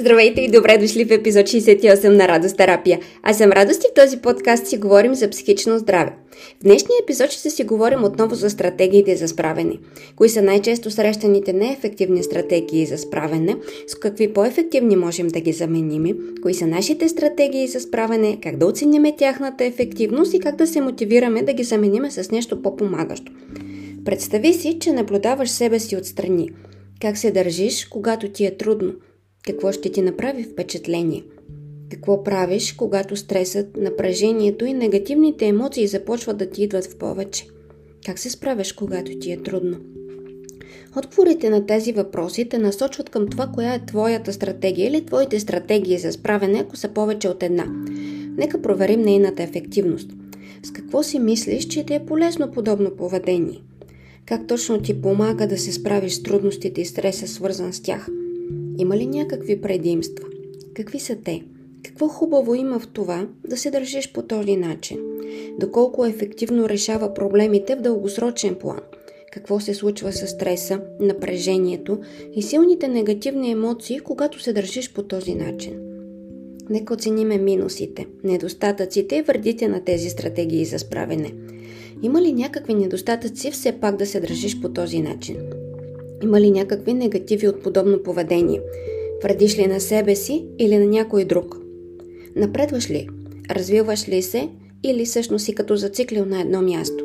Здравейте и добре дошли в епизод 68 на Радост терапия. Аз съм Радост и в този подкаст си говорим за психично здраве. В днешния епизод ще си говорим отново за стратегиите за справяне. Кои са най-често срещаните неефективни стратегии за справяне, с какви по-ефективни можем да ги заменим, кои са нашите стратегии за справяне, как да оценим тяхната ефективност и как да се мотивираме да ги заменим с нещо по-помагащо. Представи си, че наблюдаваш себе си отстрани. Как се държиш, когато ти е трудно – какво ще ти направи впечатление? Какво правиш, когато стресът, напрежението и негативните емоции започват да ти идват в повече? Как се справяш, когато ти е трудно? Отговорите на тези въпроси те насочват към това, коя е твоята стратегия или твоите стратегии за справяне, ако са повече от една. Нека проверим нейната ефективност. С какво си мислиш, че ти е полезно подобно поведение? Как точно ти помага да се справиш с трудностите и стреса, свързан с тях – има ли някакви предимства? Какви са те? Какво хубаво има в това да се държиш по този начин? Доколко ефективно решава проблемите в дългосрочен план? Какво се случва с стреса, напрежението и силните негативни емоции, когато се държиш по този начин? Нека оцениме минусите, недостатъците и вредите на тези стратегии за справяне. Има ли някакви недостатъци все пак да се държиш по този начин? Има ли някакви негативи от подобно поведение? Вредиш ли на себе си или на някой друг? Напредваш ли? Развиваш ли се или всъщност си като зациклил на едно място?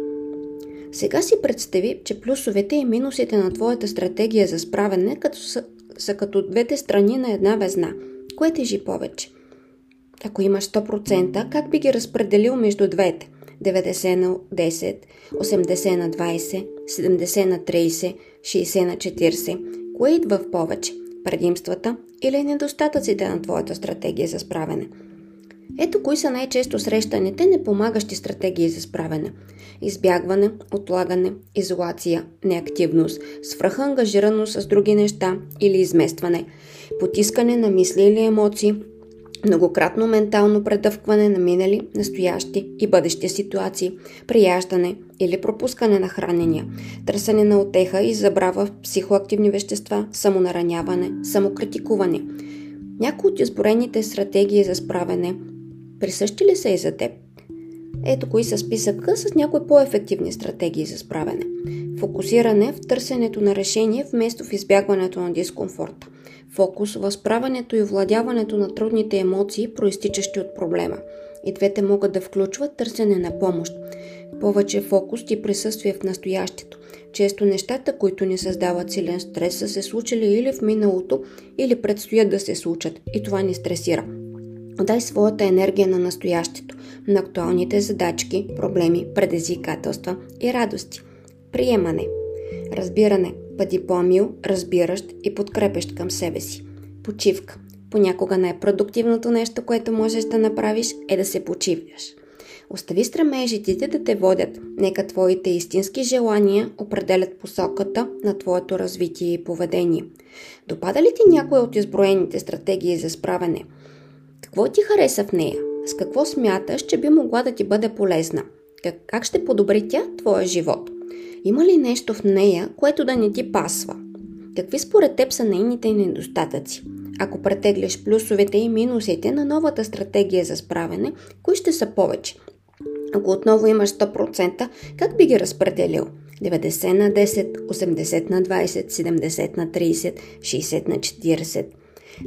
Сега си представи, че плюсовете и минусите на твоята стратегия за справяне като са, са като двете страни на една везна. Кое тежи повече? Ако имаш 100%, как би ги разпределил между двете? 90 на 10, 80 на 20, 70 на 30, 60 на 40. Кое идва в повече? Предимствата или недостатъците на твоята стратегия за справяне? Ето кои са най-често срещаните непомагащи стратегии за справяне. Избягване, отлагане, изолация, неактивност, свръхангажираност с други неща или изместване, потискане на мисли или емоции, многократно ментално предъвкване на минали, настоящи и бъдещи ситуации, прияждане или пропускане на хранения, търсене на отеха и забрава в психоактивни вещества, самонараняване, самокритикуване. Някои от изборените стратегии за справяне присъщи ли са и за теб? Ето кои са списъка с някои по-ефективни стратегии за справяне. Фокусиране в търсенето на решение вместо в избягването на дискомфорта фокус в справянето и владяването на трудните емоции, проистичащи от проблема. И двете могат да включват търсене на помощ, повече фокус и присъствие в настоящето. Често нещата, които ни създават силен стрес, са се случили или в миналото, или предстоят да се случат и това ни стресира. Дай своята енергия на настоящето, на актуалните задачки, проблеми, предизвикателства и радости. Приемане. Разбиране. Бъди по-мил, разбиращ и подкрепещ към себе си. Почивка. Понякога най-продуктивното нещо, което можеш да направиш, е да се почиваш. Остави стремежите да те водят. Нека твоите истински желания определят посоката на твоето развитие и поведение. Допада ли ти някоя от изброените стратегии за справяне? Какво ти хареса в нея? С какво смяташ, че би могла да ти бъде полезна? Как ще подобри тя твоя живот? Има ли нещо в нея, което да не ти пасва? Какви според теб са нейните недостатъци? Ако претегляш плюсовете и минусите на новата стратегия за справяне, кои ще са повече? Ако отново имаш 100%, как би ги разпределил? 90 на 10, 80 на 20, 70 на 30, 60 на 40.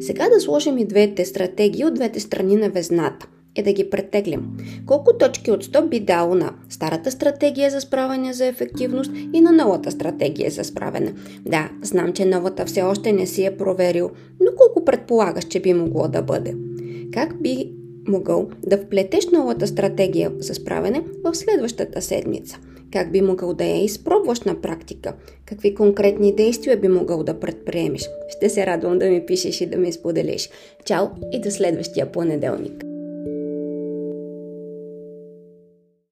Сега да сложим и двете стратегии от двете страни на везната е да ги претеглим. Колко точки от 100 би дало на старата стратегия за справяне за ефективност и на новата стратегия за справяне? Да, знам, че новата все още не си е проверил, но колко предполагаш, че би могло да бъде? Как би могъл да вплетеш новата стратегия за справяне в следващата седмица? Как би могъл да я изпробваш на практика? Какви конкретни действия би могъл да предприемеш? Ще се радвам да ми пишеш и да ми споделиш. Чао и до следващия понеделник!